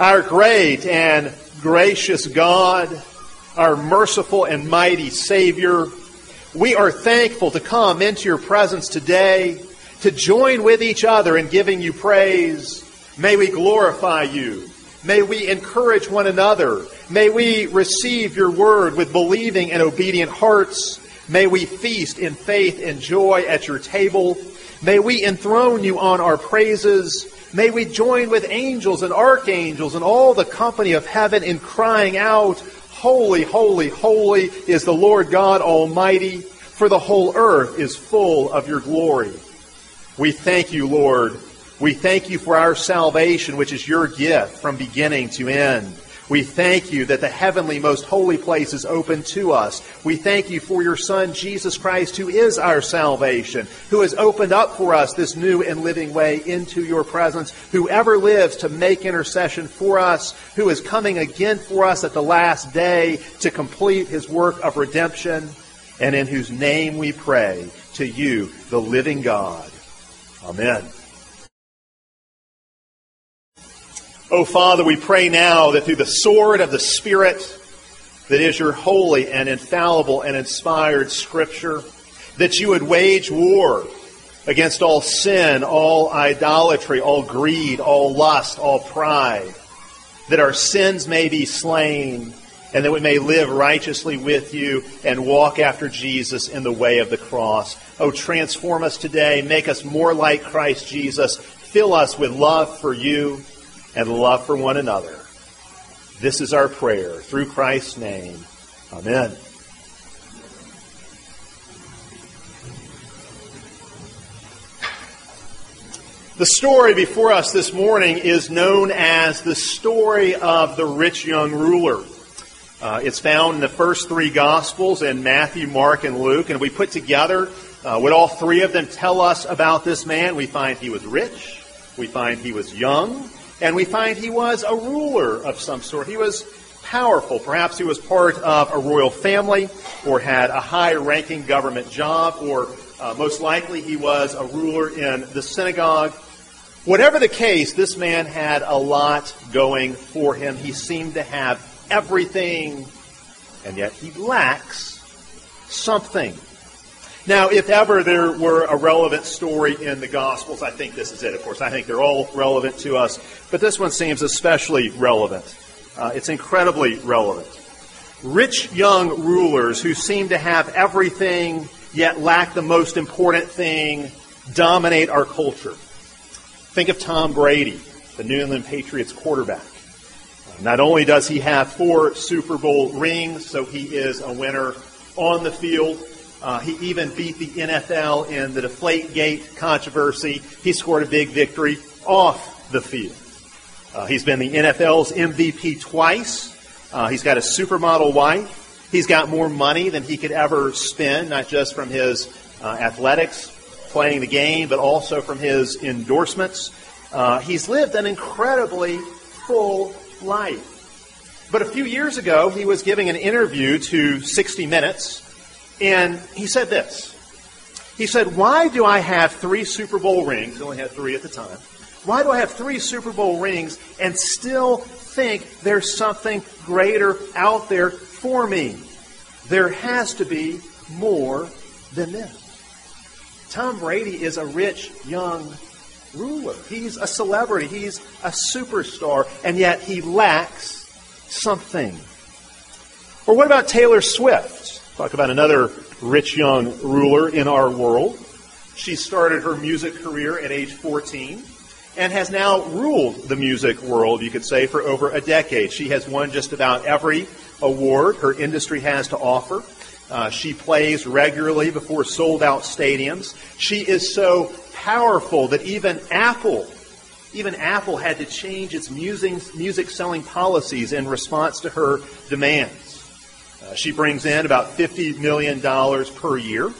Our great and gracious God, our merciful and mighty Savior, we are thankful to come into your presence today to join with each other in giving you praise. May we glorify you. May we encourage one another. May we receive your word with believing and obedient hearts. May we feast in faith and joy at your table. May we enthrone you on our praises. May we join with angels and archangels and all the company of heaven in crying out, Holy, holy, holy is the Lord God Almighty, for the whole earth is full of your glory. We thank you, Lord. We thank you for our salvation, which is your gift from beginning to end. We thank you that the heavenly, most holy place is open to us. We thank you for your Son, Jesus Christ, who is our salvation, who has opened up for us this new and living way into your presence, whoever lives to make intercession for us, who is coming again for us at the last day to complete his work of redemption, and in whose name we pray to you, the living God. Amen. Oh, Father, we pray now that through the sword of the Spirit, that is your holy and infallible and inspired Scripture, that you would wage war against all sin, all idolatry, all greed, all lust, all pride, that our sins may be slain, and that we may live righteously with you and walk after Jesus in the way of the cross. Oh, transform us today. Make us more like Christ Jesus. Fill us with love for you and love for one another. This is our prayer through Christ's name. Amen. The story before us this morning is known as the story of the rich young ruler. Uh, it's found in the first three Gospels in Matthew, Mark, and Luke, and we put together uh, what all three of them tell us about this man. We find he was rich, we find he was young, and we find he was a ruler of some sort. He was powerful. Perhaps he was part of a royal family or had a high ranking government job, or uh, most likely he was a ruler in the synagogue. Whatever the case, this man had a lot going for him. He seemed to have everything, and yet he lacks something. Now, if ever there were a relevant story in the Gospels, I think this is it. Of course, I think they're all relevant to us, but this one seems especially relevant. Uh, it's incredibly relevant. Rich young rulers who seem to have everything yet lack the most important thing dominate our culture. Think of Tom Brady, the New England Patriots quarterback. Not only does he have four Super Bowl rings, so he is a winner on the field, uh, he even beat the NFL in the Deflate Gate controversy. He scored a big victory off the field. Uh, he's been the NFL's MVP twice. Uh, he's got a supermodel wife. He's got more money than he could ever spend, not just from his uh, athletics, playing the game, but also from his endorsements. Uh, he's lived an incredibly full life. But a few years ago, he was giving an interview to 60 Minutes and he said this. He said, Why do I have three Super Bowl rings? He only had three at the time. Why do I have three Super Bowl rings and still think there's something greater out there for me? There has to be more than this. Tom Brady is a rich young ruler. He's a celebrity. He's a superstar. And yet he lacks something. Or what about Taylor Swift? Talk about another rich young ruler in our world. She started her music career at age 14 and has now ruled the music world, you could say, for over a decade. She has won just about every award her industry has to offer. Uh, she plays regularly before sold out stadiums. She is so powerful that even Apple, even Apple had to change its music, music selling policies in response to her demands. Uh, she brings in about $50 million per year.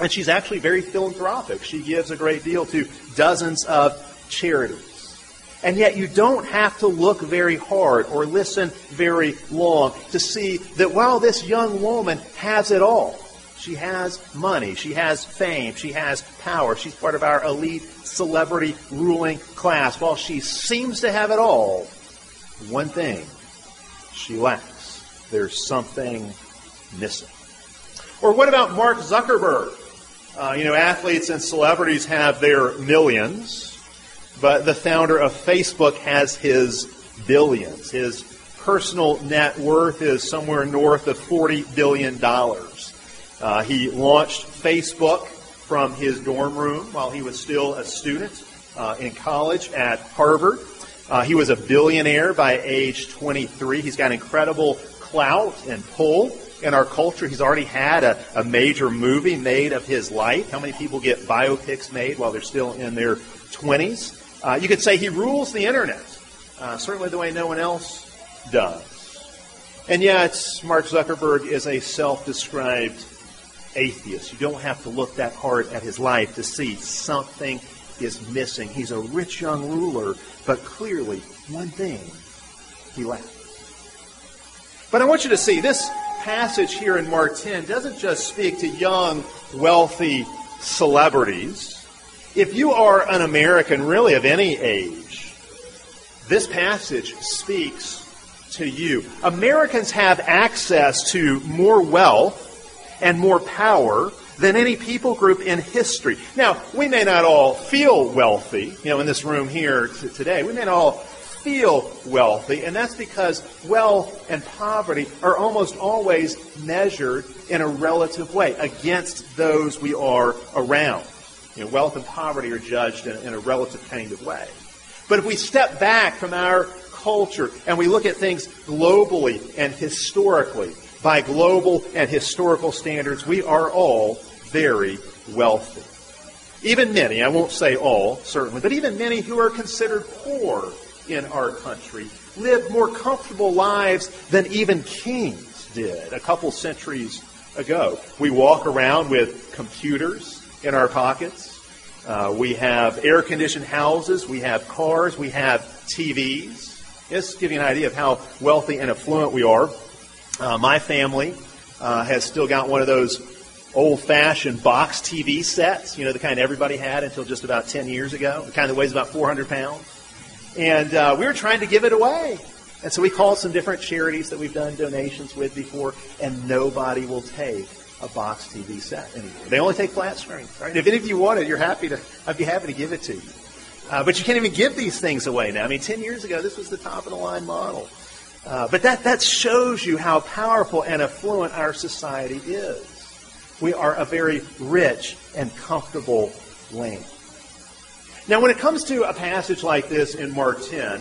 And she's actually very philanthropic. She gives a great deal to dozens of charities. And yet you don't have to look very hard or listen very long to see that while this young woman has it all, she has money, she has fame, she has power, she's part of our elite celebrity ruling class. While she seems to have it all, one thing she lacks. There's something missing. Or what about Mark Zuckerberg? Uh, you know, athletes and celebrities have their millions, but the founder of Facebook has his billions. His personal net worth is somewhere north of $40 billion. Uh, he launched Facebook from his dorm room while he was still a student uh, in college at Harvard. Uh, he was a billionaire by age 23. He's got incredible clout and pull in our culture. He's already had a, a major movie made of his life. How many people get biopics made while they're still in their 20s? Uh, you could say he rules the internet, uh, certainly the way no one else does. And yet, Mark Zuckerberg is a self described atheist. You don't have to look that hard at his life to see something is missing. He's a rich young ruler, but clearly, one thing he lacks. But I want you to see this passage here in Mark 10 doesn't just speak to young, wealthy celebrities. If you are an American, really of any age, this passage speaks to you. Americans have access to more wealth and more power than any people group in history. Now, we may not all feel wealthy, you know, in this room here t- today. We may not all feel wealthy, and that's because wealth and poverty are almost always measured in a relative way against those we are around. You know, wealth and poverty are judged in, in a relative kind of way. But if we step back from our culture and we look at things globally and historically, by global and historical standards, we are all very wealthy. Even many, I won't say all, certainly, but even many who are considered poor in our country live more comfortable lives than even kings did a couple centuries ago. We walk around with computers in our pockets. Uh, we have air conditioned houses. We have cars. We have TVs. Just to give you an idea of how wealthy and affluent we are. Uh, my family uh, has still got one of those old fashioned box TV sets, you know, the kind everybody had until just about 10 years ago, the kind that weighs about 400 pounds. And uh, we were trying to give it away. And so we called some different charities that we've done donations with before, and nobody will take a box TV set anymore. They only take flat screens. Right? If any of you want it, you're happy to. I'd be happy to give it to you. Uh, but you can't even give these things away now. I mean, 10 years ago, this was the top of the line model. Uh, but that, that shows you how powerful and affluent our society is. We are a very rich and comfortable land. Now, when it comes to a passage like this in Mark 10,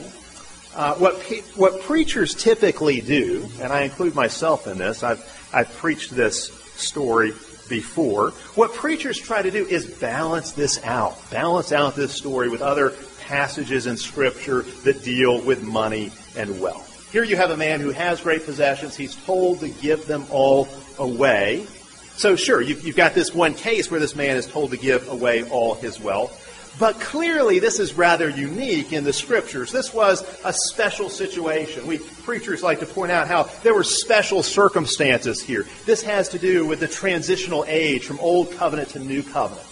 uh, what, pe- what preachers typically do, and I include myself in this, I've, I've preached this story before. What preachers try to do is balance this out, balance out this story with other passages in Scripture that deal with money and wealth. Here you have a man who has great possessions. He's told to give them all away. So, sure, you've, you've, got this one case where this man is told to give away all his wealth. But clearly, this is rather unique in the scriptures. This was a special situation. We preachers like to point out how there were special circumstances here. This has to do with the transitional age from Old Covenant to New Covenant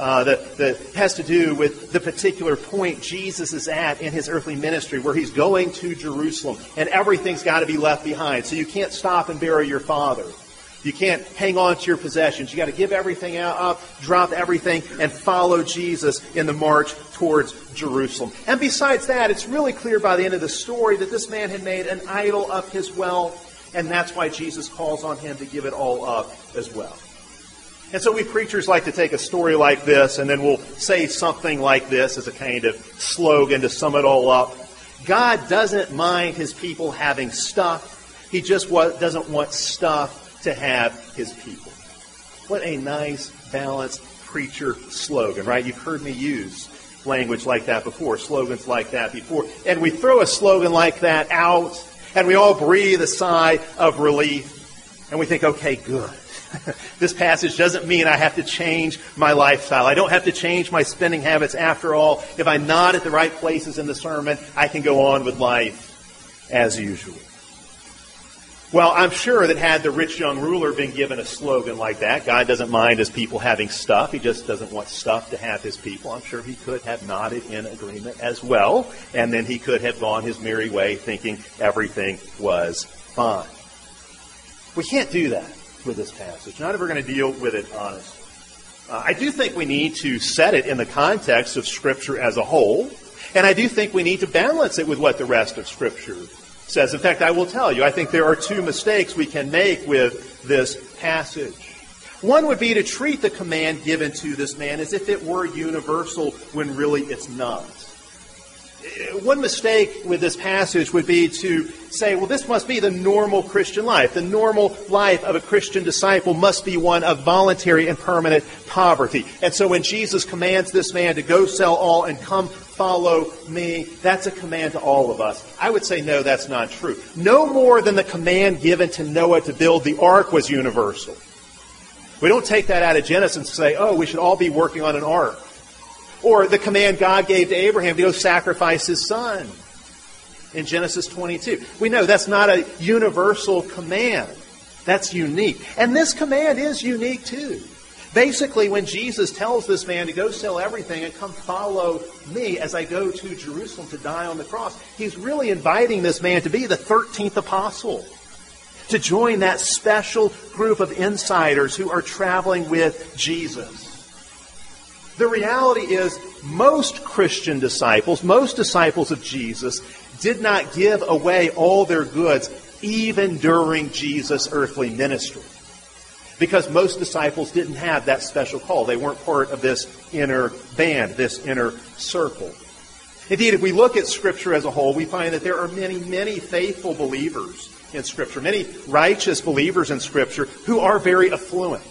uh, that, that has to do with the particular point Jesus is at in his earthly ministry, where he's going to Jerusalem, and everything's got to be left behind. So you can't stop and bury your father. You can't hang on to your possessions. You got to give everything up, drop everything, and follow Jesus in the march towards Jerusalem. And besides that, it's really clear by the end of the story that this man had made an idol of his wealth, and that's why Jesus calls on him to give it all up as well. And so we preachers like to take a story like this and then we'll say something like this as a kind of slogan to sum it all up. God doesn't mind his people having stuff. He just doesn't want stuff to have his people. What a nice, balanced preacher slogan, right? You've heard me use language like that before, slogans like that before. And we throw a slogan like that out and we all breathe a sigh of relief and we think, okay, good. this passage doesn't mean I have to change my lifestyle. I don't have to change my spending habits. After all, if I nod at the right places in the sermon, I can go on with life as usual. Well, I'm sure that had the rich young ruler been given a slogan like that, God doesn't mind his people having stuff, he just doesn't want stuff to have his people, I'm sure he could have nodded in agreement as well, and then he could have gone his merry way thinking everything was fine. We can't do that with this passage. Not if we're going to deal with it honestly. Uh, I do think we need to set it in the context of Scripture as a whole, and I do think we need to balance it with what the rest of Scripture says. In fact, I will tell you, I think there are two mistakes we can make with this passage. One would be to treat the command given to this man as if it were universal when really it's not. One mistake with this passage would be to say, well, this must be the normal Christian life. The normal life of a Christian disciple must be one of voluntary and permanent poverty. And so when Jesus commands this man to go sell all and come follow me, that's a command to all of us. I would say, no, that's not true. No more than the command given to Noah to build the ark was universal. We don't take that out of Genesis and say, oh, we should all be working on an ark. Or the command God gave to Abraham to go sacrifice his son in Genesis 22. We know that's not a universal command. That's unique. And this command is unique too. Basically, when Jesus tells this man to go sell everything and come follow me as I go to Jerusalem to die on the cross, he's really inviting this man to be the 13th apostle, to join that special group of insiders who are traveling with Jesus. The reality is, most Christian disciples, most disciples of Jesus, did not give away all their goods even during Jesus' earthly ministry because most disciples didn't have that special call. They weren't part of this inner band, this inner circle. Indeed, if we look at Scripture as a whole, we find that there are many, many faithful believers in Scripture, many righteous believers in Scripture who are very affluent.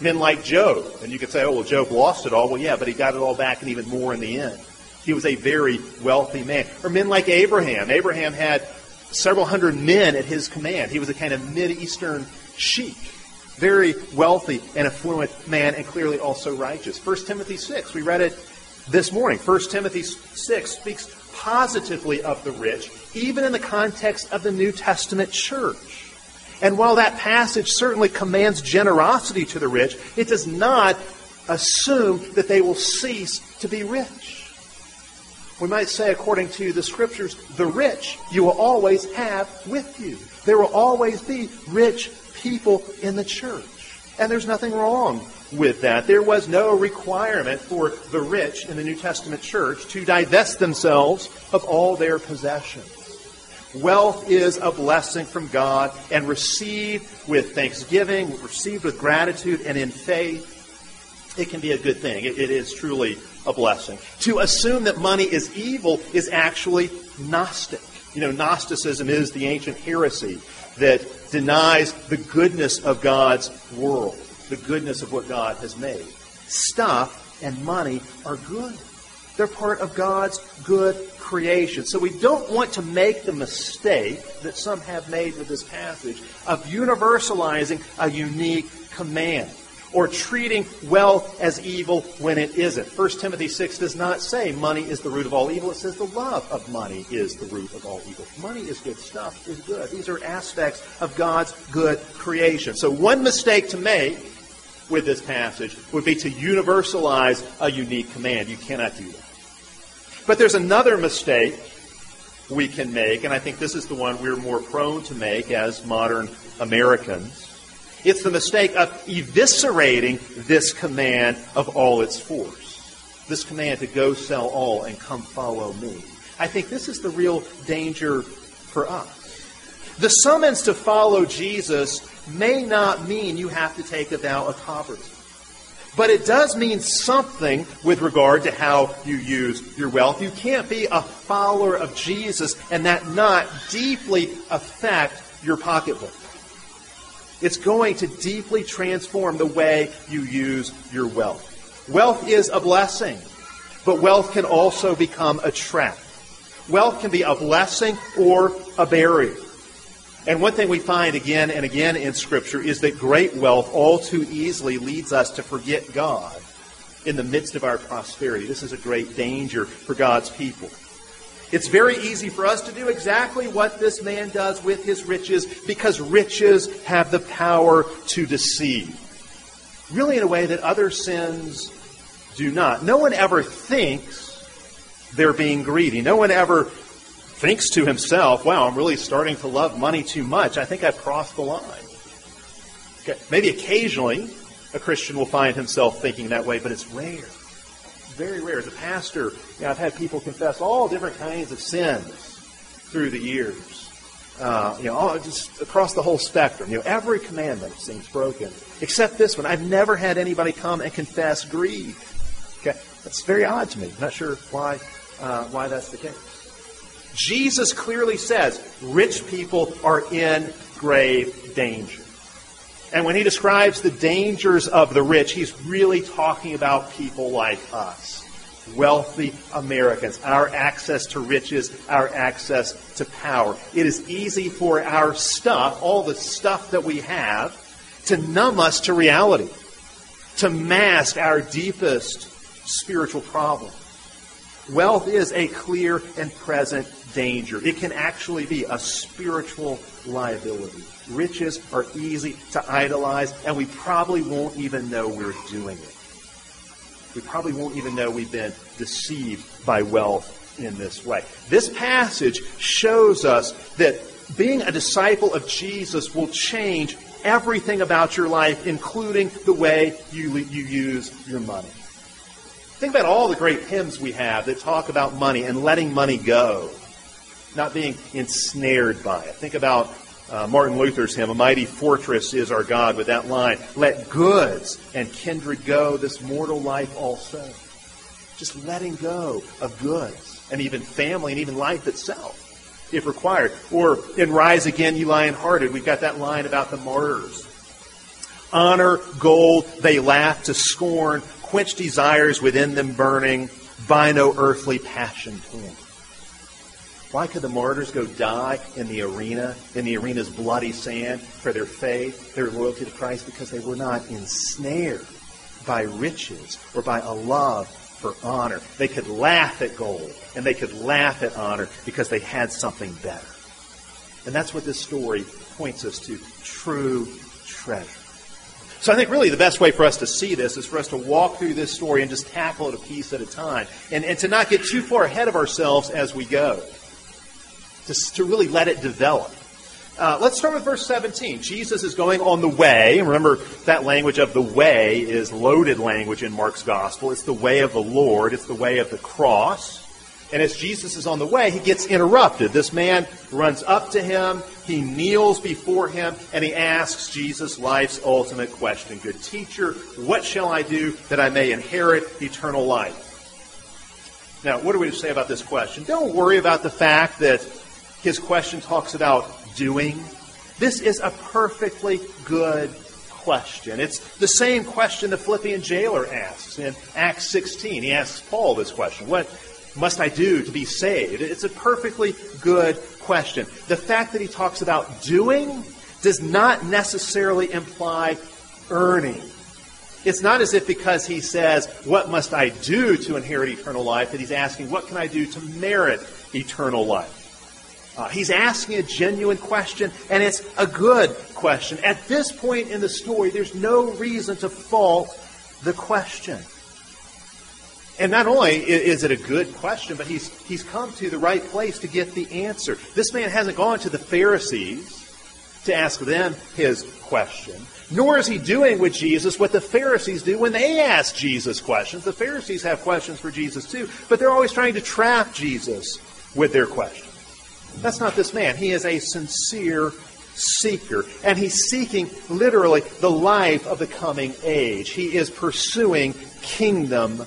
Men like Job. And you could say, oh, well, Job lost it all. Well, yeah, but he got it all back and even more in the end. He was a very wealthy man. Or men like Abraham. Abraham had several hundred men at his command. He was a kind of Mid-Eastern sheik very wealthy and affluent man, and clearly also righteous. 1 Timothy 6, we read it this morning. 1 Timothy 6 speaks positively of the rich, even in the context of the New Testament church. And while that passage certainly commands generosity to the rich, it does not assume that they will cease to be rich. We might say, according to the scriptures, the rich you will always have with you. There will always be rich people in the church. And there's nothing wrong with that. There was no requirement for the rich in the New Testament church to divest themselves of all their possessions. Wealth is a blessing from God and received with thanksgiving, received with gratitude and in faith. It can be a good thing. it, it is truly a blessing. To assume that money is evil is actually Gnostic. You know, Gnosticism is the ancient heresy that denies the goodness of God's world, the goodness of what God has made. Stuff and money are good. They're part of God's good creation. So we don't want to make the mistake that some have made with this passage of universalizing a unique command or treating wealth as evil when it isn't. 1 Timothy 6 does not say money is the root of all evil. It says the love of money is the root of all evil. Money is good. Stuff is good. These are aspects of God's good creation. So one mistake to make with this passage would be to universalize a unique command. You cannot do that. But there's another mistake we can make, and I think this is the one we're more prone to make as modern Americans. It's the mistake of eviscerating this command of all its force. This command to go sell all and come follow me. I think this is the real danger for us. The summons to follow Jesus may not mean you have to take a vow of poverty. But it does mean something with regard to how you use your wealth. You can't be a follower of Jesus and that not deeply affect your pocketbook. It's going to deeply transform the way you use your wealth. Wealth is a blessing, but wealth can also become a trap. Wealth can be a blessing or a barrier. And one thing we find again and again in Scripture is that great wealth all too easily leads us to forget God in the midst of our prosperity. This is a great danger for God's people. It's very easy for us to do exactly what this man does with his riches because riches have the power to deceive. Really, in a way that other sins do not. No one ever thinks they're being greedy. No one ever thinks to himself, wow, I'm really starting to love money too much. I think I've crossed the line. Okay. Maybe occasionally a Christian will find himself thinking that way, but it's rare very rare. As a pastor, you know, I've had people confess all different kinds of sins through the years. Uh, you know, just across the whole spectrum. You know, every commandment seems broken, except this one. I've never had anybody come and confess greed. Okay, that's very odd to me. I'm not sure why uh, why that's the case. Jesus clearly says rich people are in grave danger. And when he describes the dangers of the rich, he's really talking about people like us. Wealthy Americans, our access to riches, our access to power. It is easy for our stuff, all the stuff that we have, to numb us to reality, to mask our deepest spiritual problem. Wealth is a clear and present danger. It can actually be a spiritual liability. Riches are easy to idolize, and we probably won't even know we're doing it. We probably won't even know we've been deceived by wealth in this way. This passage shows us that being a disciple of Jesus will change everything about your life, including the way you, you use your money. Think about all the great hymns we have that talk about money and letting money go, not being ensnared by it. Think about uh, Martin Luther's hymn, A Mighty Fortress is Our God, with that line, Let goods and kindred go, this mortal life also. Just letting go of goods and even family and even life itself, if required. Or in Rise Again, You Lion-Hearted, we've got that line about the martyrs. Honor, gold, they laugh to scorn, quench desires within them burning, by no earthly passion torn. Why could the martyrs go die in the arena, in the arena's bloody sand, for their faith, their loyalty to Christ? Because they were not ensnared by riches or by a love for honor. They could laugh at gold and they could laugh at honor because they had something better. And that's what this story points us to true treasure. So I think really the best way for us to see this is for us to walk through this story and just tackle it a piece at a time and, and to not get too far ahead of ourselves as we go to, to really let it develop. Uh, let's start with verse 17. Jesus is going on the way. Remember, that language of the way is loaded language in Mark's gospel. It's the way of the Lord, it's the way of the cross. And as Jesus is on the way, he gets interrupted. This man runs up to him, he kneels before him, and he asks Jesus life's ultimate question Good teacher, what shall I do that I may inherit eternal life? Now, what are we to say about this question? Don't worry about the fact that his question talks about doing. This is a perfectly good question. It's the same question the Philippian jailer asks in Acts 16. He asks Paul this question What must I do to be saved? It's a perfectly good question. The fact that he talks about doing does not necessarily imply earning. It's not as if because he says, What must I do to inherit eternal life? that he's asking, What can I do to merit eternal life? Uh, he's asking a genuine question, and it's a good question. At this point in the story, there's no reason to fault the question. And not only is it a good question, but he's, he's come to the right place to get the answer. This man hasn't gone to the Pharisees to ask them his question, nor is he doing with Jesus what the Pharisees do when they ask Jesus questions. The Pharisees have questions for Jesus too, but they're always trying to trap Jesus with their questions. That's not this man. He is a sincere seeker. And he's seeking literally the life of the coming age. He is pursuing kingdom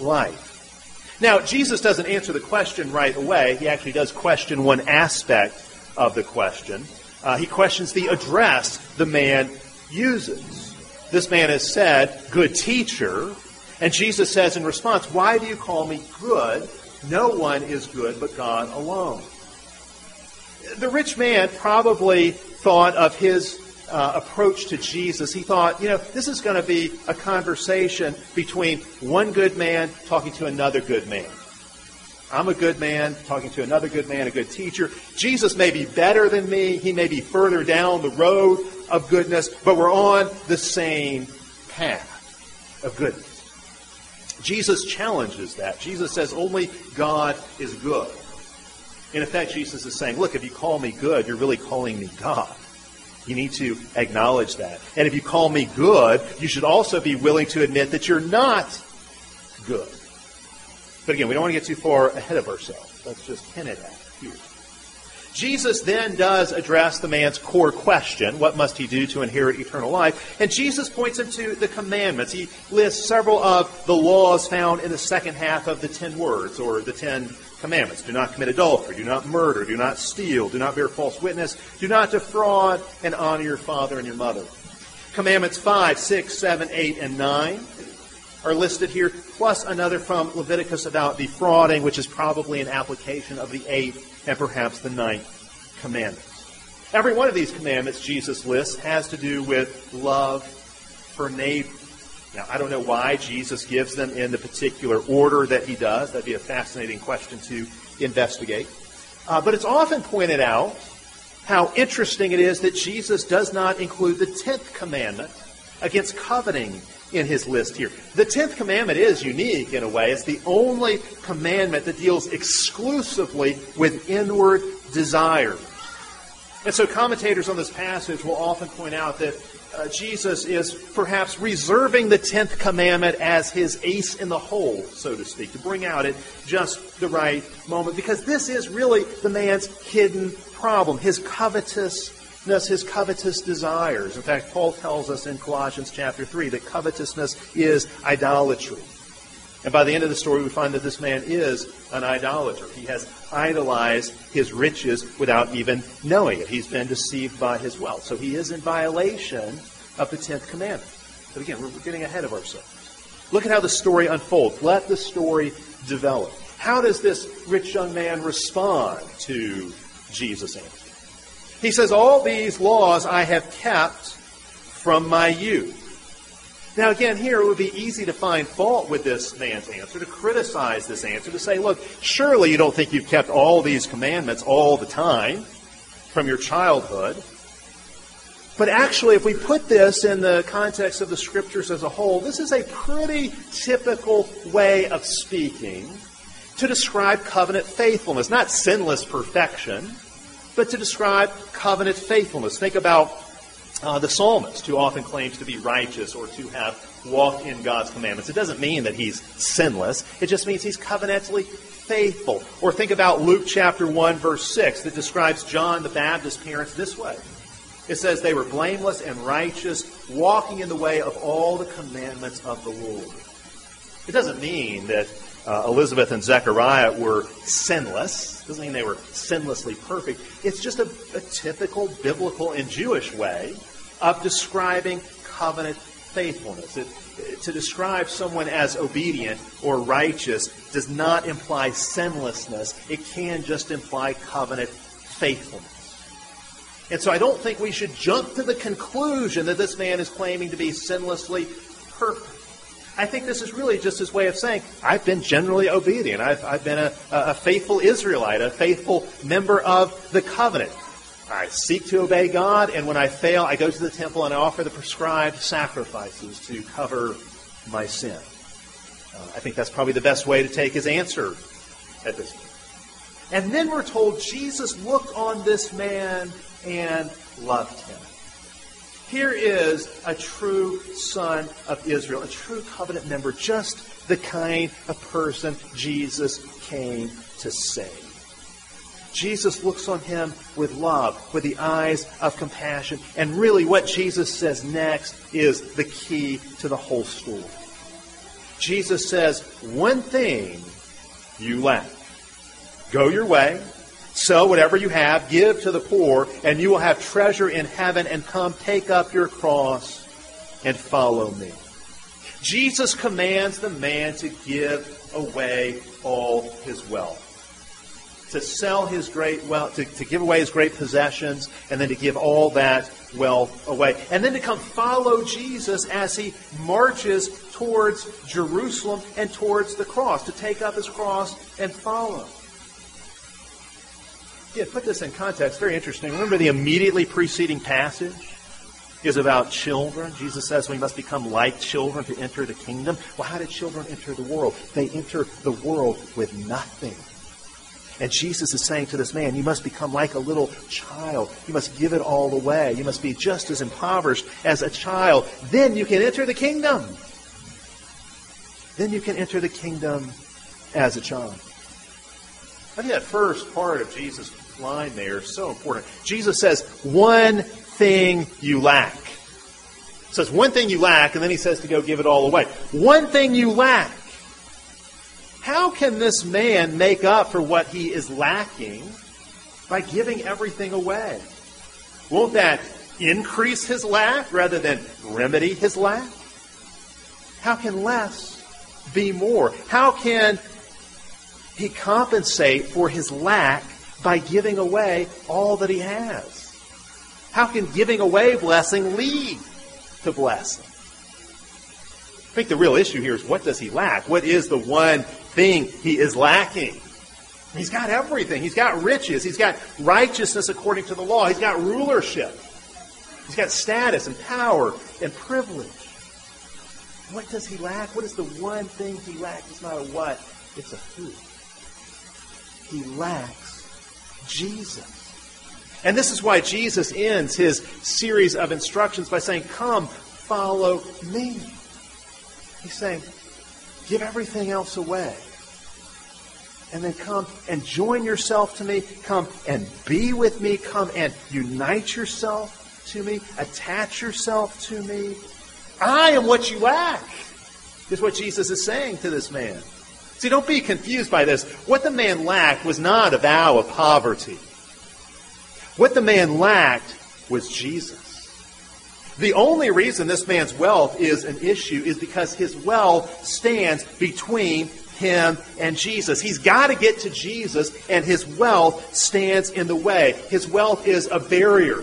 life. Now, Jesus doesn't answer the question right away. He actually does question one aspect of the question. Uh, he questions the address the man uses. This man has said, Good teacher. And Jesus says in response, Why do you call me good? No one is good but God alone the rich man probably thought of his uh, approach to Jesus. He thought, you know, this is going to be a conversation between one good man talking to another good man. I'm a good man, talking to another good man, a good teacher. Jesus may be better than me. He may be further down the road of goodness, but we're on the same path of goodness. Jesus challenges that. Jesus says only God is good. In effect, Jesus is saying, look, if you call me good, you're really calling me God. You need to acknowledge that. And if you call me good, you should also be willing to admit that you're not good. But again, we don't want to get too far ahead of ourselves. Let's just pin it at. Jesus then does address the man's core question what must he do to inherit eternal life? And Jesus points him to the commandments. He lists several of the laws found in the second half of the ten words, or the ten commandments. Do not commit adultery, do not murder, do not steal, do not bear false witness, do not defraud, and honor your father and your mother. Commandments 5, 6, 7, 8, and 9 are listed here, plus another from Leviticus about defrauding, which is probably an application of the eighth and perhaps the ninth commandment. Every one of these commandments Jesus lists has to do with love for neighbor. Now, I don't know why Jesus gives them in the particular order that he does. That'd be a fascinating question to investigate. Uh, but it's often pointed out how interesting it is that Jesus does not include the tenth commandment against coveting in his list here. The tenth commandment is unique in a way. It's the only commandment that deals exclusively with inward desires. And so commentators on this passage will often point out that uh, Jesus is perhaps reserving the tenth commandment as his ace in the hole, so to speak, to bring out at just the right moment, because this is really the man's hidden problem, his covetousness, his covetous desires. In fact, Paul tells us in Colossians chapter 3 that covetousness is idolatry. And by the end of the story, we find that this man is an idolater. He has idolized his riches without even knowing it. He's been deceived by his wealth. So he is in violation of the tenth commandment. But again, we're getting ahead of ourselves. Look at how the story unfolds. Let the story develop. How does this rich young man respond to Jesus' answer? He says, All these laws I have kept from my youth. Now, again, here it would be easy to find fault with this man's answer, to criticize this answer, to say, look, surely you don't think you've kept all these commandments all the time from your childhood. But actually, if we put this in the context of the scriptures as a whole, this is a pretty typical way of speaking to describe covenant faithfulness. Not sinless perfection, but to describe covenant faithfulness. Think about uh, the psalmist, who often claims to be righteous or to have walked in God's commandments. It doesn't mean that he's sinless. It just means he's covenantally faithful. Or think about Luke chapter 1, verse 6, that describes John the Baptist's parents this way. It says they were blameless and righteous, walking in the way of all the commandments of the Lord. It doesn't mean that uh, Elizabeth and Zechariah were sinless. Doesn't mean they were sinlessly perfect. It's just a, a typical biblical and Jewish way of describing covenant faithfulness. It, to describe someone as obedient or righteous does not imply sinlessness. It can just imply covenant faithfulness. And so I don't think we should jump to the conclusion that this man is claiming to be sinlessly perfect. I think this is really just his way of saying, I've been generally obedient. I've, I've been a, a faithful Israelite, a faithful member of the covenant. I seek to obey God, and when I fail, I go to the temple and I offer the prescribed sacrifices to cover my sin. Uh, I think that's probably the best way to take his answer at this point. And then we're told Jesus looked on this man and loved him. Here is a true son of Israel, a true covenant member, just the kind of person Jesus came to save. Jesus looks on him with love, with the eyes of compassion. And really, what Jesus says next is the key to the whole story. Jesus says, One thing you lack. Go your way, Sell whatever you have, give to the poor, and you will have treasure in heaven, and come take up your cross and follow me. Jesus commands the man to give away all his wealth. to sell his great wealth, to, to give away his great possessions, and then to give all that wealth away. And then to come follow Jesus as he marches towards Jerusalem and towards the cross, to take up his cross and follow. Yeah, put this in context. Very interesting. Remember the immediately preceding passage is about children. Jesus says we must become like children to enter the kingdom. Well, how did children enter the world? They enter the world with nothing. And Jesus is saying to this man, you must become like a little child. You must give it all away. You must be just as impoverished as a child. Then you can enter the kingdom. Then you can enter the kingdom as a child. I think that first part of Jesus' line there so important. Jesus says, one thing you lack. He says, one thing you lack, and then he says to go give it all away. One thing you lack. How can this man make up for what he is lacking by giving everything away? Won't that increase his lack rather than remedy his lack? How can less be more? How can he compensate for his lack by giving away all that he has? How can giving away blessing lead to blessing? I think the real issue here is what does he lack? What is the one thing he is lacking? He's got everything. He's got riches. He's got righteousness according to the law. He's got rulership. He's got status and power and privilege. What does he lack? What is the one thing he lacks? It's not a what, it's a who. He lacks Jesus. And this is why Jesus ends his series of instructions by saying, Come, follow me. He's saying, give everything else away. And then come and join yourself to me. Come and be with me. Come and unite yourself to me. Attach yourself to me. I am what you lack, is what Jesus is saying to this man. See, don't be confused by this. What the man lacked was not a vow of poverty. What the man lacked was Jesus. The only reason this man's wealth is an issue is because his wealth stands between him and Jesus. He's got to get to Jesus, and his wealth stands in the way. His wealth is a barrier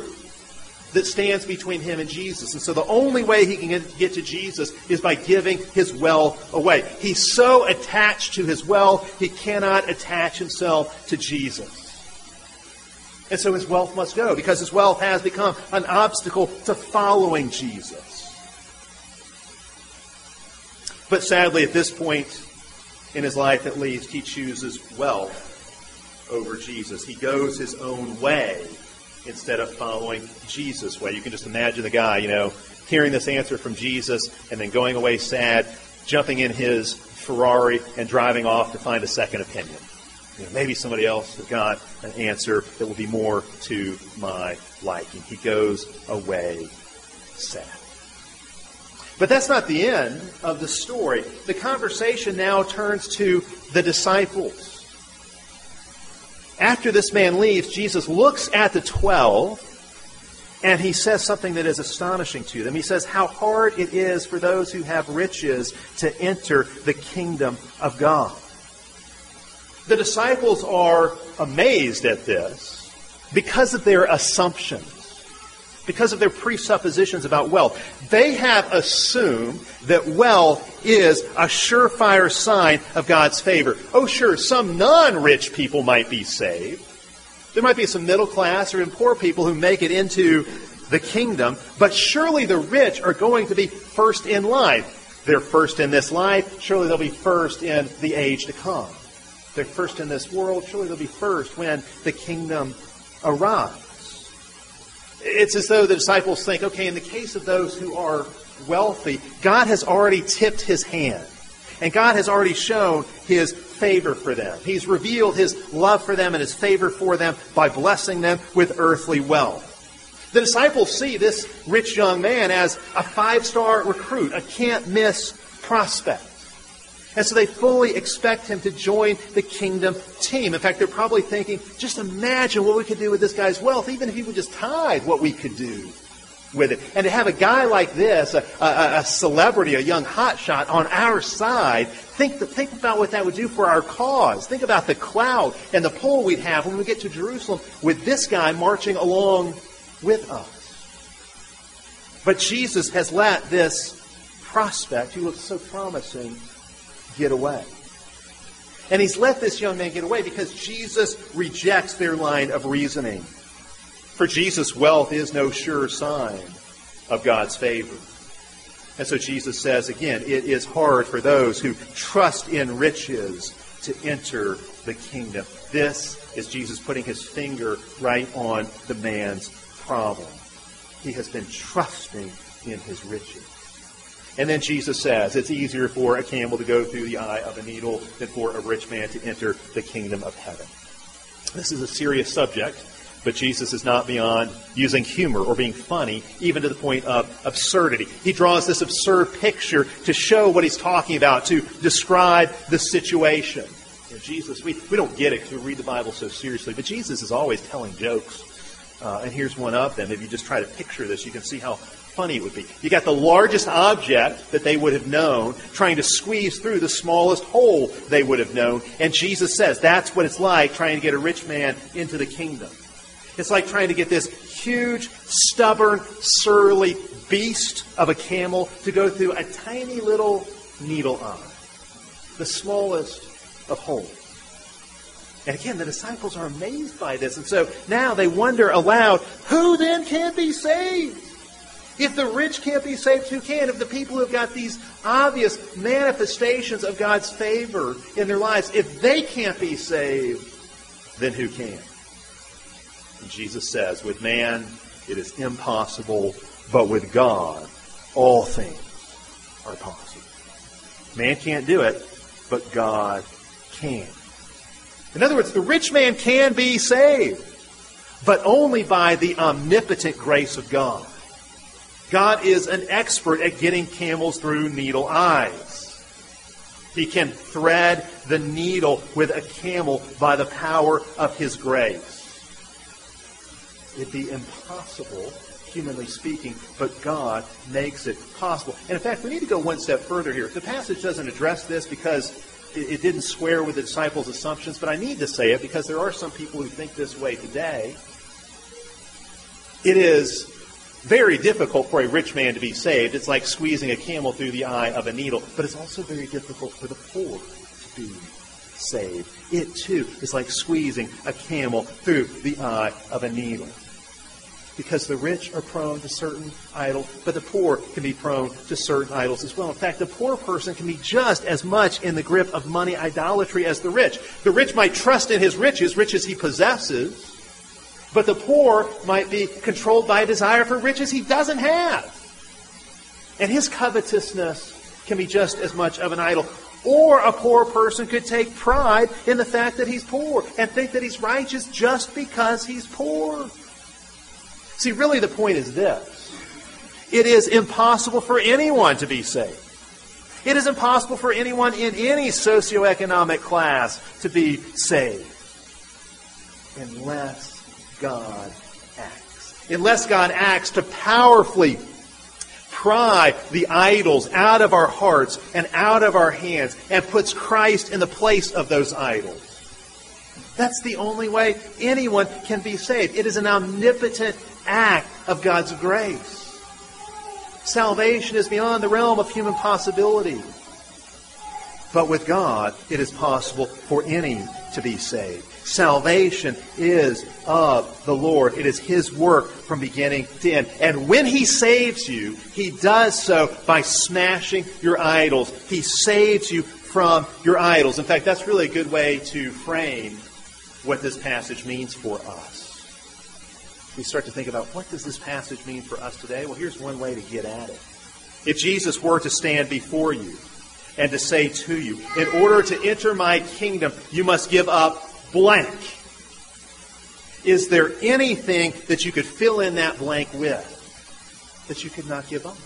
that stands between him and Jesus. And so the only way he can get to Jesus is by giving his wealth away. He's so attached to his wealth, he cannot attach himself to Jesus. And so his wealth must go because his wealth has become an obstacle to following Jesus. But sadly, at this point in his life, at least, he chooses wealth over Jesus. He goes his own way instead of following Jesus' way. You can just imagine the guy, you know, hearing this answer from Jesus and then going away sad, jumping in his Ferrari and driving off to find a second opinion. You know, maybe somebody else has got an answer that will be more to my liking. He goes away sad. But that's not the end of the story. The conversation now turns to the disciples. After this man leaves, Jesus looks at the twelve and he says something that is astonishing to them. He says how hard it is for those who have riches to enter the kingdom of God. The disciples are amazed at this because of their assumptions, because of their presuppositions about wealth. They have assumed that wealth is a surefire sign of God's favor. Oh, sure, some non rich people might be saved. There might be some middle class or even poor people who make it into the kingdom, but surely the rich are going to be first in line. They're first in this life, surely they'll be first in the age to come. They're first in this world. Surely they'll be first when the kingdom arrives. It's as though the disciples think, okay, in the case of those who are wealthy, God has already tipped his hand. And God has already shown his favor for them. He's revealed his love for them and his favor for them by blessing them with earthly wealth. The disciples see this rich young man as a five star recruit, a can't miss prospect. And so they fully expect him to join the kingdom team. In fact, they're probably thinking, just imagine what we could do with this guy's wealth, even if he would just tithe what we could do with it. And to have a guy like this, a, a, a celebrity, a young hotshot on our side, think, think about what that would do for our cause. Think about the clout and the pull we'd have when we get to Jerusalem with this guy marching along with us. But Jesus has let this prospect, who looks so promising, get away. And he's let this young man get away because Jesus rejects their line of reasoning. For Jesus, wealth is no sure sign of God's favor. And so Jesus says again, it is hard for those who trust in riches to enter the kingdom. This is Jesus putting his finger right on the man's problem. He has been trusting in his riches. And then Jesus says it's easier for a camel to go through the eye of a needle than for a rich man to enter the kingdom of heaven. This is a serious subject, but Jesus is not beyond using humor or being funny, even to the point of absurdity. He draws this absurd picture to show what he's talking about, to describe the situation. Jesus, we, we don't get it because we read the Bible so seriously, but Jesus is always telling jokes. Uh, and here's one of them. If you just try to picture this, you can see how funny it would be. You got the largest object that they would have known trying to squeeze through the smallest hole they would have known. And Jesus says that's what it's like trying to get a rich man into the kingdom. It's like trying to get this huge, stubborn, surly beast of a camel to go through a tiny little needle eye, the smallest of holes. And again, the disciples are amazed by this. And so now they wonder aloud, who then can be saved? If the rich can't be saved, who can? If the people who've got these obvious manifestations of God's favor in their lives, if they can't be saved, then who can? And Jesus says, with man it is impossible, but with God all things are possible. Man can't do it, but God can. In other words, the rich man can be saved, but only by the omnipotent grace of God. God is an expert at getting camels through needle eyes. He can thread the needle with a camel by the power of his grace. It'd be impossible, humanly speaking, but God makes it possible. And in fact, we need to go one step further here. The passage doesn't address this because it didn't square with the disciples' assumptions, but I need to say it because there are some people who think this way today. It is very difficult for a rich man to be saved. It's like squeezing a camel through the eye of a needle. But it's also very difficult for the poor to be saved. It too is like squeezing a camel through the eye of a needle. Because the rich are prone to certain idols, but the poor can be prone to certain idols as well. In fact, the poor person can be just as much in the grip of money idolatry as the rich. The rich might trust in his riches, riches he possesses, but the poor might be controlled by a desire for riches he doesn't have. And his covetousness can be just as much of an idol. Or a poor person could take pride in the fact that he's poor and think that he's righteous just because he's poor. See, really the point is this. It is impossible for anyone to be saved. It is impossible for anyone in any socioeconomic class to be saved unless God acts. Unless God acts to powerfully pry the idols out of our hearts and out of our hands and puts Christ in the place of those idols. That's the only way anyone can be saved. It is an omnipotent act of God's grace. Salvation is beyond the realm of human possibility. But with God, it is possible for any to be saved. Salvation is of the Lord. It is His work from beginning to end. And when He saves you, He does so by smashing your idols. He saves you from your idols. In fact, that's really a good way to frame what this passage means for us. We start to think about what does this passage mean for us today? Well, here's one way to get at it. If Jesus were to stand before you and to say to you, in order to enter my kingdom, you must give up blank. Is there anything that you could fill in that blank with that you could not give up?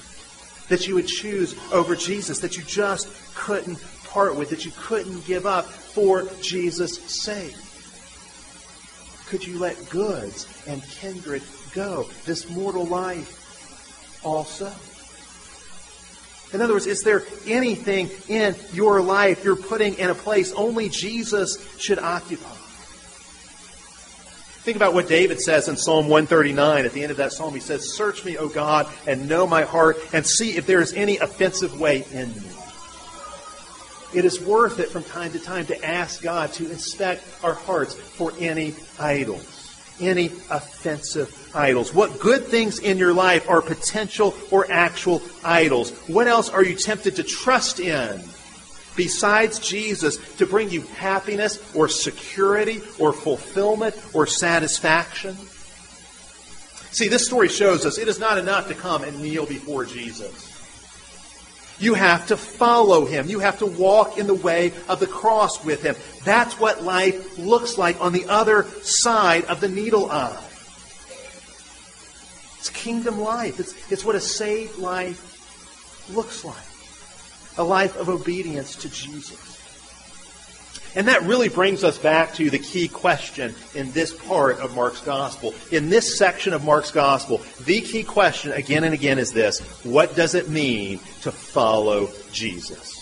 That you would choose over Jesus, that you just couldn't part with, that you couldn't give up for Jesus' sake? Could you let goods and kindred go? This mortal life, also. In other words, is there anything in your life you're putting in a place only Jesus should occupy? Think about what David says in Psalm 139. At the end of that psalm, he says, Search me, O God, and know my heart, and see if there is any offensive way in me. It is worth it from time to time to ask God to inspect our hearts for any idols any offensive idols? What good things in your life are potential or actual idols? What else are you tempted to trust in besides Jesus to bring you happiness or security or fulfillment or satisfaction? See, this story shows us it is not enough to come and kneel before Jesus. You have to follow him. You have to walk in the way of the cross with him. That's what life looks like on the other side of the needle eye. It's kingdom life. It's, it's what a saved life looks like. A life of obedience to Jesus. And that really brings us back to the key question in this part of Mark's gospel. In this section of Mark's gospel, the key question again and again is this What does it mean to follow Jesus?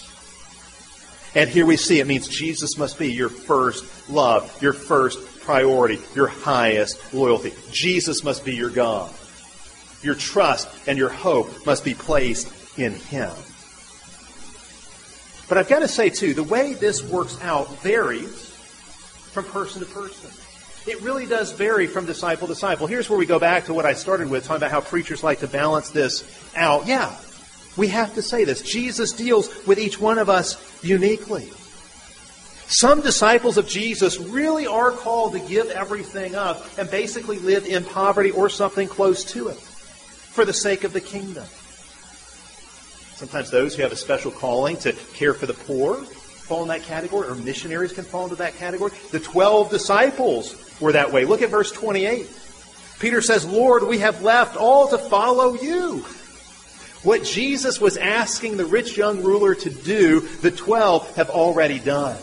And here we see it means Jesus must be your first love, your first priority, your highest loyalty. Jesus must be your God. Your trust and your hope must be placed in Him. But I've got to say, too, the way this works out varies from person to person. It really does vary from disciple to disciple. Here's where we go back to what I started with, talking about how preachers like to balance this out. Yeah, we have to say this. Jesus deals with each one of us uniquely. Some disciples of Jesus really are called to give everything up and basically live in poverty or something close to it for the sake of the kingdom. Sometimes those who have a special calling to care for the poor fall in that category, or missionaries can fall into that category. The 12 disciples were that way. Look at verse 28. Peter says, Lord, we have left all to follow you. What Jesus was asking the rich young ruler to do, the 12 have already done.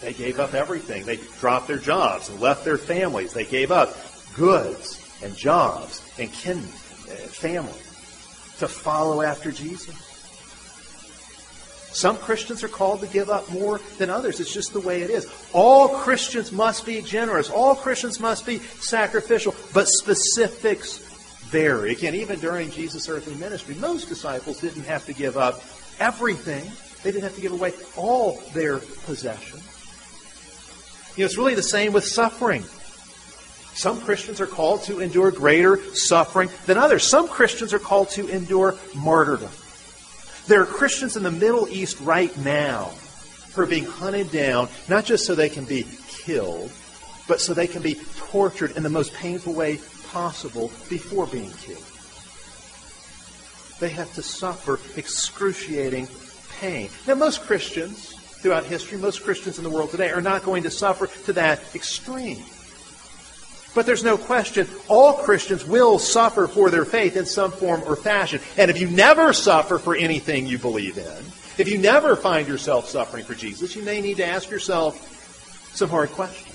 They gave up everything. They dropped their jobs and left their families. They gave up goods and jobs and kin, uh, family to follow after Jesus. Some Christians are called to give up more than others. It's just the way it is. All Christians must be generous. All Christians must be sacrificial. But specifics vary. Again, even during Jesus' earthly ministry, most disciples didn't have to give up everything. They didn't have to give away all their possessions. You know, it's really the same with suffering. Some Christians are called to endure greater suffering than others. Some Christians are called to endure martyrdom. There are Christians in the Middle East right now who are being hunted down, not just so they can be killed, but so they can be tortured in the most painful way possible before being killed. They have to suffer excruciating pain. Now, most Christians throughout history, most Christians in the world today are not going to suffer to that extreme. But there's no question, all Christians will suffer for their faith in some form or fashion. And if you never suffer for anything you believe in, if you never find yourself suffering for Jesus, you may need to ask yourself some hard questions.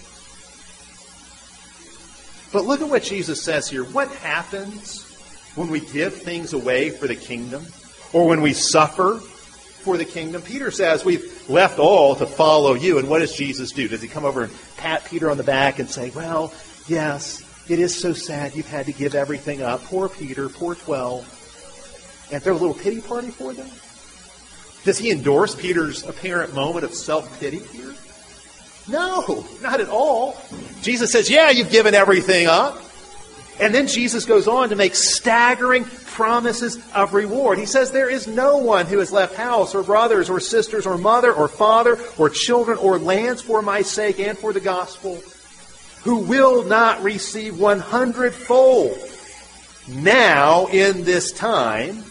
But look at what Jesus says here. What happens when we give things away for the kingdom? Or when we suffer for the kingdom? Peter says we've left all to follow you. And what does Jesus do? Does he come over and pat Peter on the back and say, well, Yes, it is so sad you've had to give everything up. Poor Peter, poor 12. And throw a little pity party for them? Does he endorse Peter's apparent moment of self pity here? No, not at all. Jesus says, Yeah, you've given everything up. And then Jesus goes on to make staggering promises of reward. He says, There is no one who has left house or brothers or sisters or mother or father or children or lands for my sake and for the gospel who will not receive one hundredfold now in this time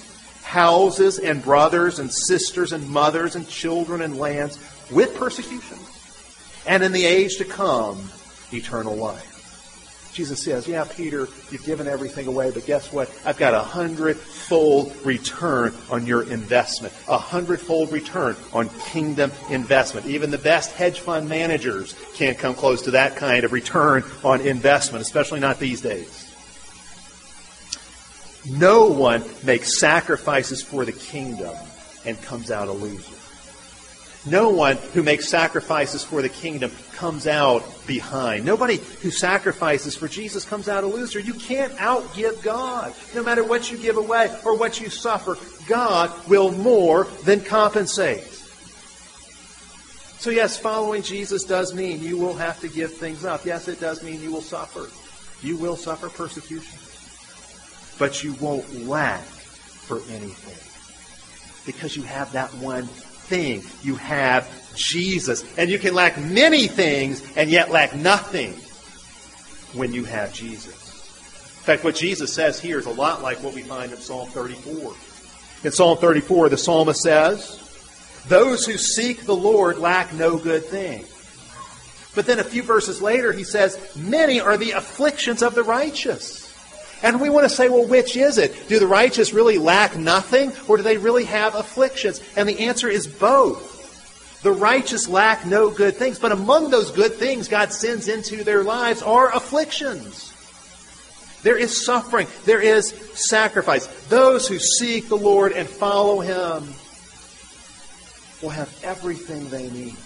houses and brothers and sisters and mothers and children and lands with persecution, and in the age to come, eternal life. Jesus says, Yeah, Peter, you've given everything away, but guess what? I've got a hundredfold return on your investment. A hundredfold return on kingdom investment. Even the best hedge fund managers can't come close to that kind of return on investment, especially not these days. No one makes sacrifices for the kingdom and comes out a loser. No one who makes sacrifices for the kingdom comes out behind. Nobody who sacrifices for Jesus comes out a loser. You can't outgive God. No matter what you give away or what you suffer, God will more than compensate. So, yes, following Jesus does mean you will have to give things up. Yes, it does mean you will suffer. You will suffer persecution. But you won't lack for anything. Because you have that one thing. You have Jesus. And you can lack many things and yet lack nothing when you have Jesus. In fact, what Jesus says here is a lot like what we find in Psalm 34. In Psalm 34, the psalmist says, Those who seek the Lord lack no good thing. But then a few verses later, he says, Many are the afflictions of the righteous. And we want to say, well, which is it? Do the righteous really lack nothing, or do they really have afflictions? And the answer is both. The righteous lack no good things, but among those good things God sends into their lives are afflictions. There is suffering. There is sacrifice. Those who seek the Lord and follow Him will have everything they need.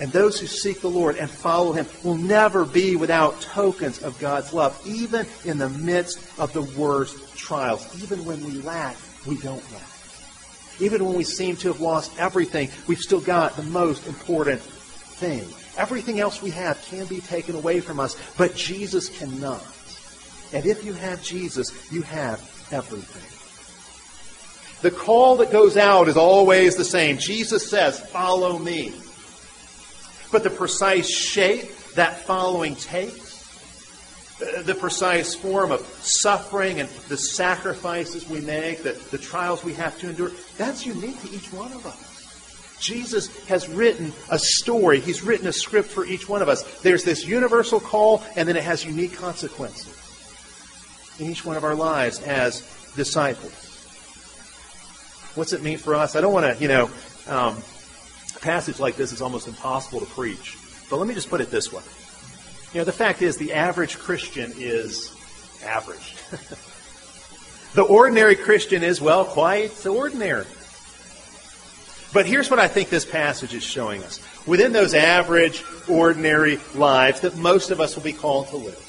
And those who seek the Lord and follow Him will never be without tokens of God's love, even in the midst of the worst trials. Even when we lack, we don't lack. Even when we seem to have lost everything, we've still got the most important thing. Everything else we have can be taken away from us, but Jesus cannot. And if you have Jesus, you have everything. The call that goes out is always the same. Jesus says, Follow me. But the precise shape that following takes, the precise form of suffering and the sacrifices we make, the, the trials we have to endure, that's unique to each one of us. Jesus has written a story. He's written a script for each one of us. There's this universal call, and then it has unique consequences in each one of our lives as disciples. What's it mean for us? I don't want to, you know, um, passage like this is almost impossible to preach. But let me just put it this way. You know, the fact is, the average Christian is average. the ordinary Christian is, well, quite ordinary. But here's what I think this passage is showing us. Within those average, ordinary lives that most of us will be called to live,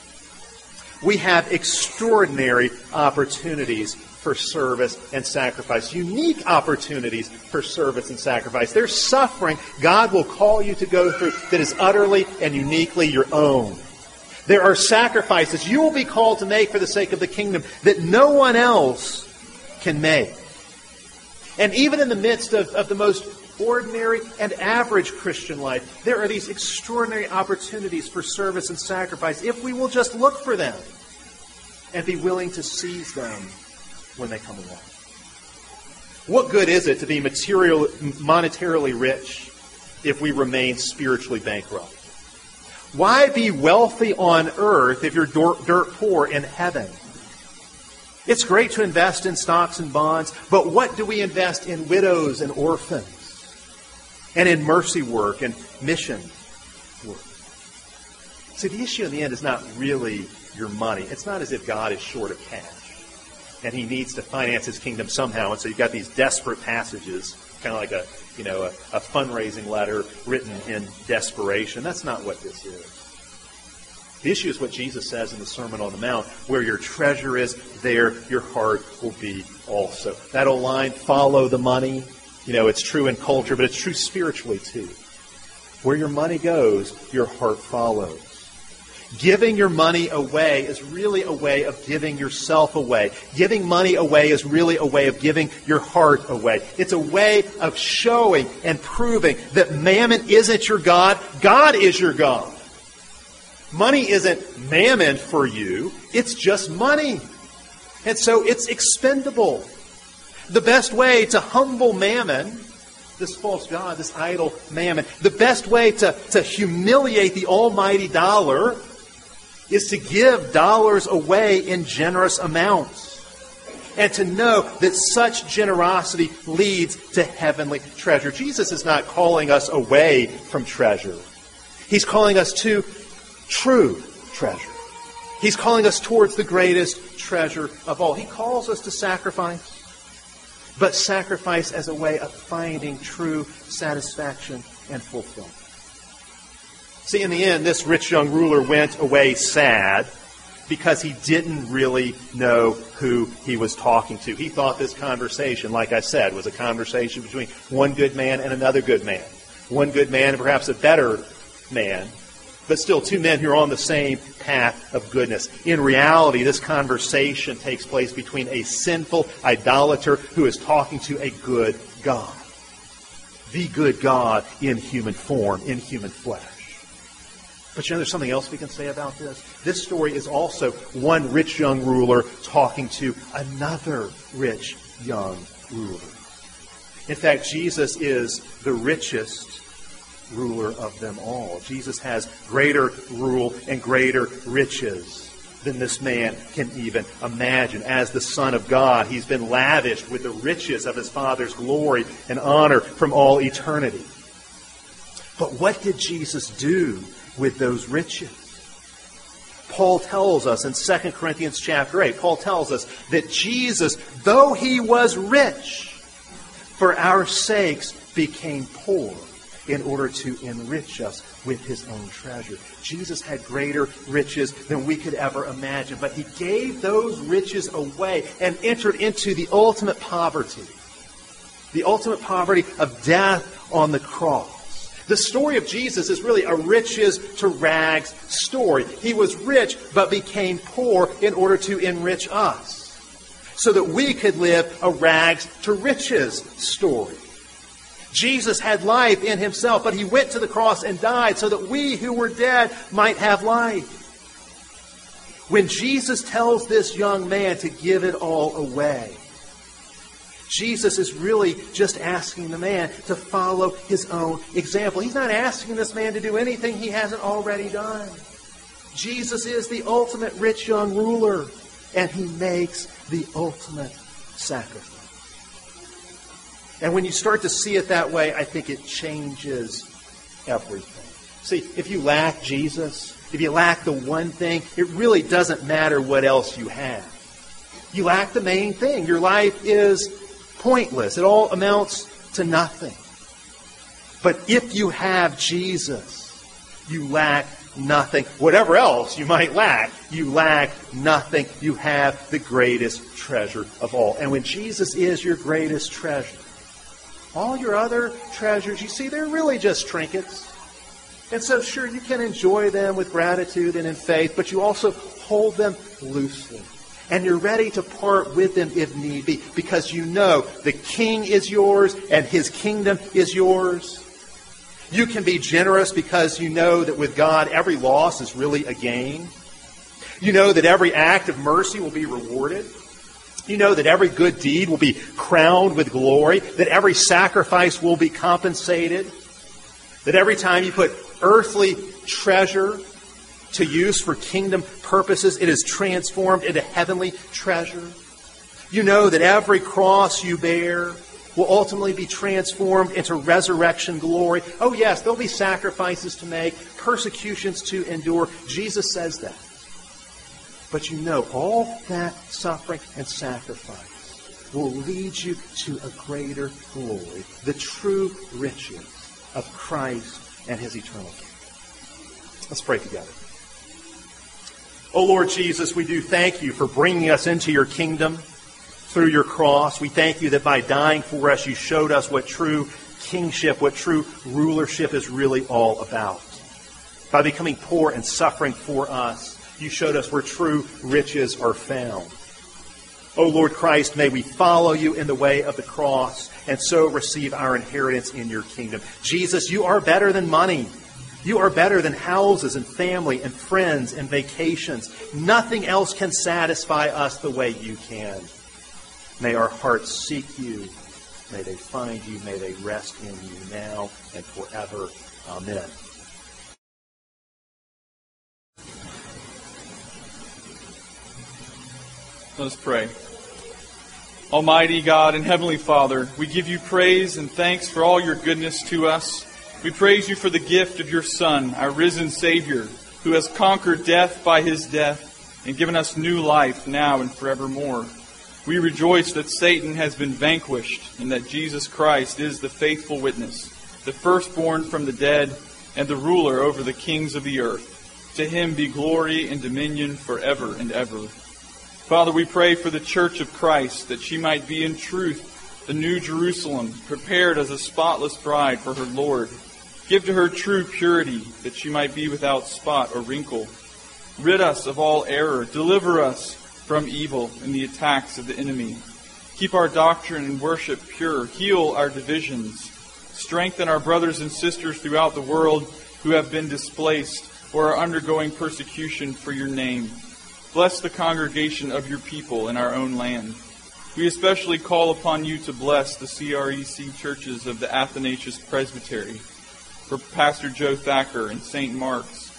we have extraordinary opportunities for service and sacrifice. Unique opportunities for service and sacrifice. There's suffering God will call you to go through that is utterly and uniquely your own. There are sacrifices you will be called to make for the sake of the kingdom that no one else can make. And even in the midst of, of the most ordinary and average Christian life, there are these extraordinary opportunities for service and sacrifice if we will just look for them and be willing to seize them when they come along. What good is it to be material, monetarily rich if we remain spiritually bankrupt? Why be wealthy on earth if you're dirt poor in heaven? It's great to invest in stocks and bonds, but what do we invest in widows and orphans? And in mercy work and mission work? See, the issue in the end is not really your money. It's not as if God is short of cash and he needs to finance his kingdom somehow. And so you've got these desperate passages, kind of like a you know a, a fundraising letter written in desperation. That's not what this is. The issue is what Jesus says in the Sermon on the Mount where your treasure is, there your heart will be also. That old line, follow the money. You know, it's true in culture, but it's true spiritually too. Where your money goes, your heart follows. Giving your money away is really a way of giving yourself away. Giving money away is really a way of giving your heart away. It's a way of showing and proving that mammon isn't your God, God is your God. Money isn't mammon for you, it's just money. And so it's expendable. The best way to humble mammon this false God, this idol mammon. The best way to, to humiliate the almighty dollar is to give dollars away in generous amounts. And to know that such generosity leads to heavenly treasure. Jesus is not calling us away from treasure. He's calling us to true treasure. He's calling us towards the greatest treasure of all. He calls us to sacrifice, but sacrifice as a way of finding true satisfaction and fulfillment. See, in the end, this rich young ruler went away sad because he didn't really know who he was talking to. He thought this conversation, like I said, was a conversation between one good man and another good man. One good man and perhaps a better man, but still two men who are on the same path of goodness. In reality, this conversation takes place between a sinful idolater who is talking to a good God. The good God in human form, in human flesh. But you know, there's something else we can say about this. This story is also one rich young ruler talking to another rich young ruler. In fact, Jesus is the richest ruler of them all. Jesus has greater rule and greater riches than this man can even imagine. As the Son of God, he's been lavished with the riches of his Father's glory and honor from all eternity. But what did Jesus do with those riches. Paul tells us in 2 Corinthians chapter 8, Paul tells us that Jesus, though he was rich, for our sakes became poor in order to enrich us with his own treasure. Jesus had greater riches than we could ever imagine, but he gave those riches away and entered into the ultimate poverty. The ultimate poverty of death on the cross. The story of Jesus is really a riches to rags story. He was rich but became poor in order to enrich us so that we could live a rags to riches story. Jesus had life in himself, but he went to the cross and died so that we who were dead might have life. When Jesus tells this young man to give it all away, Jesus is really just asking the man to follow his own example. He's not asking this man to do anything he hasn't already done. Jesus is the ultimate rich young ruler, and he makes the ultimate sacrifice. And when you start to see it that way, I think it changes everything. See, if you lack Jesus, if you lack the one thing, it really doesn't matter what else you have. You lack the main thing. Your life is pointless. It all amounts to nothing. But if you have Jesus, you lack nothing. Whatever else you might lack, you lack nothing. You have the greatest treasure of all. And when Jesus is your greatest treasure, all your other treasures, you see, they're really just trinkets. And so, sure, you can enjoy them with gratitude and in faith, but you also hold them loosely and you're ready to part with them if need be because you know the king is yours and his kingdom is yours. You can be generous because you know that with God, every loss is really a gain. You know that every act of mercy will be rewarded. You know that every good deed will be crowned with glory, that every sacrifice will be compensated, that every time you put earthly treasure to use for kingdom purposes. It is transformed into heavenly treasure. You know that every cross you bear will ultimately be transformed into resurrection glory. Oh, yes, there'll be sacrifices to make, persecutions to endure. Jesus says that. But you know, all that suffering and sacrifice will lead you to a greater glory, the true riches of Christ and his eternal kingdom. Let's pray together. Oh Lord Jesus, we do thank you for bringing us into your kingdom through your cross. We thank you that by dying for us, you showed us what true kingship, what true rulership is really all about. By becoming poor and suffering for us, you showed us where true riches are found. O oh Lord Christ, may we follow you in the way of the cross and so receive our inheritance in your kingdom. Jesus, you are better than money. You are better than houses and family and friends and vacations. Nothing else can satisfy us the way you can. May our hearts seek you. May they find you. May they rest in you now and forever. Amen. Let us pray. Almighty God and Heavenly Father, we give you praise and thanks for all your goodness to us. We praise you for the gift of your Son, our risen Savior, who has conquered death by his death and given us new life now and forevermore. We rejoice that Satan has been vanquished and that Jesus Christ is the faithful witness, the firstborn from the dead and the ruler over the kings of the earth. To him be glory and dominion forever and ever. Father, we pray for the church of Christ that she might be in truth the new Jerusalem, prepared as a spotless bride for her Lord. Give to her true purity that she might be without spot or wrinkle. Rid us of all error. Deliver us from evil and the attacks of the enemy. Keep our doctrine and worship pure. Heal our divisions. Strengthen our brothers and sisters throughout the world who have been displaced or are undergoing persecution for your name. Bless the congregation of your people in our own land. We especially call upon you to bless the CREC churches of the Athanasius Presbytery, for Pastor Joe Thacker and St. Mark's,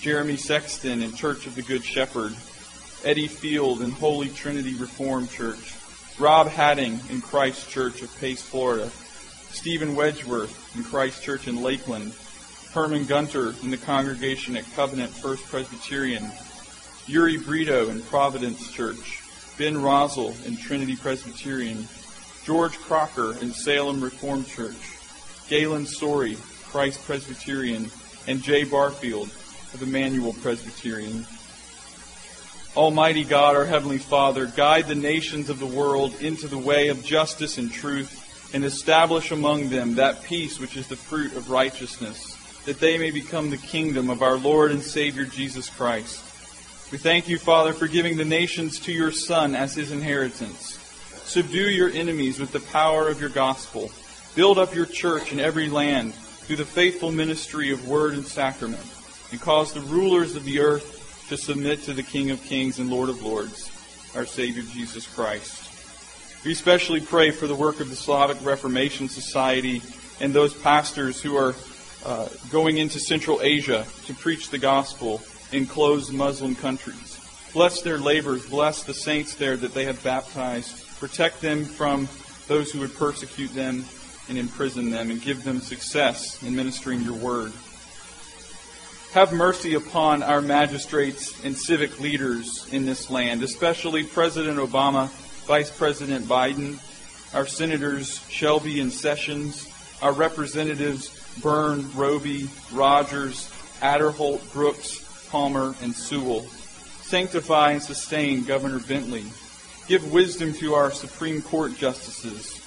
Jeremy Sexton and Church of the Good Shepherd, Eddie Field and Holy Trinity Reformed Church, Rob Hadding in Christ Church of Pace, Florida, Steven Wedgeworth in Christ Church in Lakeland, Herman Gunter in the congregation at Covenant First Presbyterian, Uri Brito in Providence Church, Ben Rosel in Trinity Presbyterian, George Crocker in Salem Reformed Church, Galen Sorey, Christ Presbyterian, and Jay Barfield of Emmanuel Presbyterian. Almighty God, our Heavenly Father, guide the nations of the world into the way of justice and truth, and establish among them that peace which is the fruit of righteousness, that they may become the kingdom of our Lord and Savior Jesus Christ. We thank you, Father, for giving the nations to your Son as his inheritance. Subdue your enemies with the power of your gospel. Build up your church in every land through the faithful ministry of word and sacrament and cause the rulers of the earth to submit to the King of Kings and Lord of Lords, our Savior Jesus Christ. We especially pray for the work of the Slavic Reformation Society and those pastors who are uh, going into Central Asia to preach the gospel in closed Muslim countries. Bless their labors, bless the saints there that they have baptized, protect them from those who would persecute them and imprison them, and give them success in ministering your word. Have mercy upon our magistrates and civic leaders in this land, especially President Obama, Vice President Biden, our senators Shelby and Sessions, our representatives Byrne, Roby, Rogers, Aderholt, Brooks, Palmer, and Sewell. Sanctify and sustain Governor Bentley. Give wisdom to our Supreme Court justices.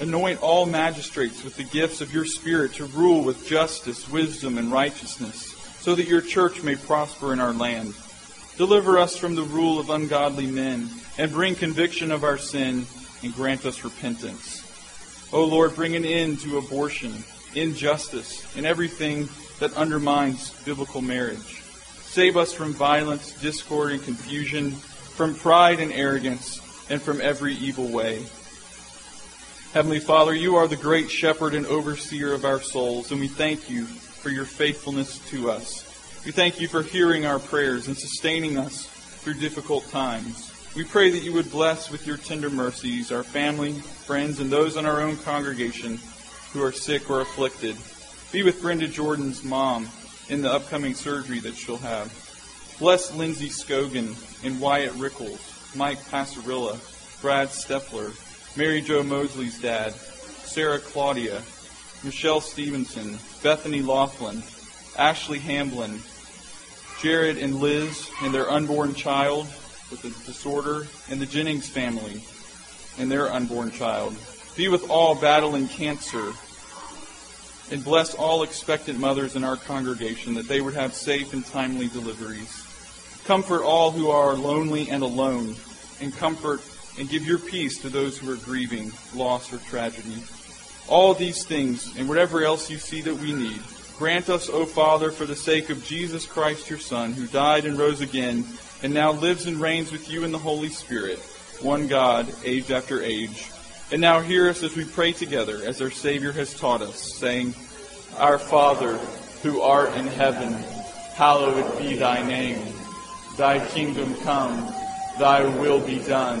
Anoint all magistrates with the gifts of your Spirit to rule with justice, wisdom, and righteousness, so that your church may prosper in our land. Deliver us from the rule of ungodly men, and bring conviction of our sin, and grant us repentance. O Lord, bring an end to abortion, injustice, and everything that undermines biblical marriage. Save us from violence, discord, and confusion, from pride and arrogance, and from every evil way. Heavenly Father, you are the great shepherd and overseer of our souls, and we thank you for your faithfulness to us. We thank you for hearing our prayers and sustaining us through difficult times. We pray that you would bless with your tender mercies our family, friends, and those in our own congregation who are sick or afflicted. Be with Brenda Jordan's mom in the upcoming surgery that she'll have. Bless Lindsay Scogan and Wyatt Rickles, Mike Passarilla, Brad Steffler, Mary Jo Mosley's dad, Sarah Claudia, Michelle Stevenson, Bethany Laughlin, Ashley Hamblin, Jared and Liz and their unborn child with a disorder, and the Jennings family and their unborn child. Be with all battling cancer, and bless all expectant mothers in our congregation that they would have safe and timely deliveries. Comfort all who are lonely and alone, and comfort and give your peace to those who are grieving loss or tragedy. All these things and whatever else you see that we need, grant us, O Father, for the sake of Jesus Christ, your Son, who died and rose again, and now lives and reigns with you in the Holy Spirit, one God, age after age. And now hear us as we pray together, as our Savior has taught us, saying, Our Father, who art in heaven, hallowed be thy name. Thy kingdom come, thy will be done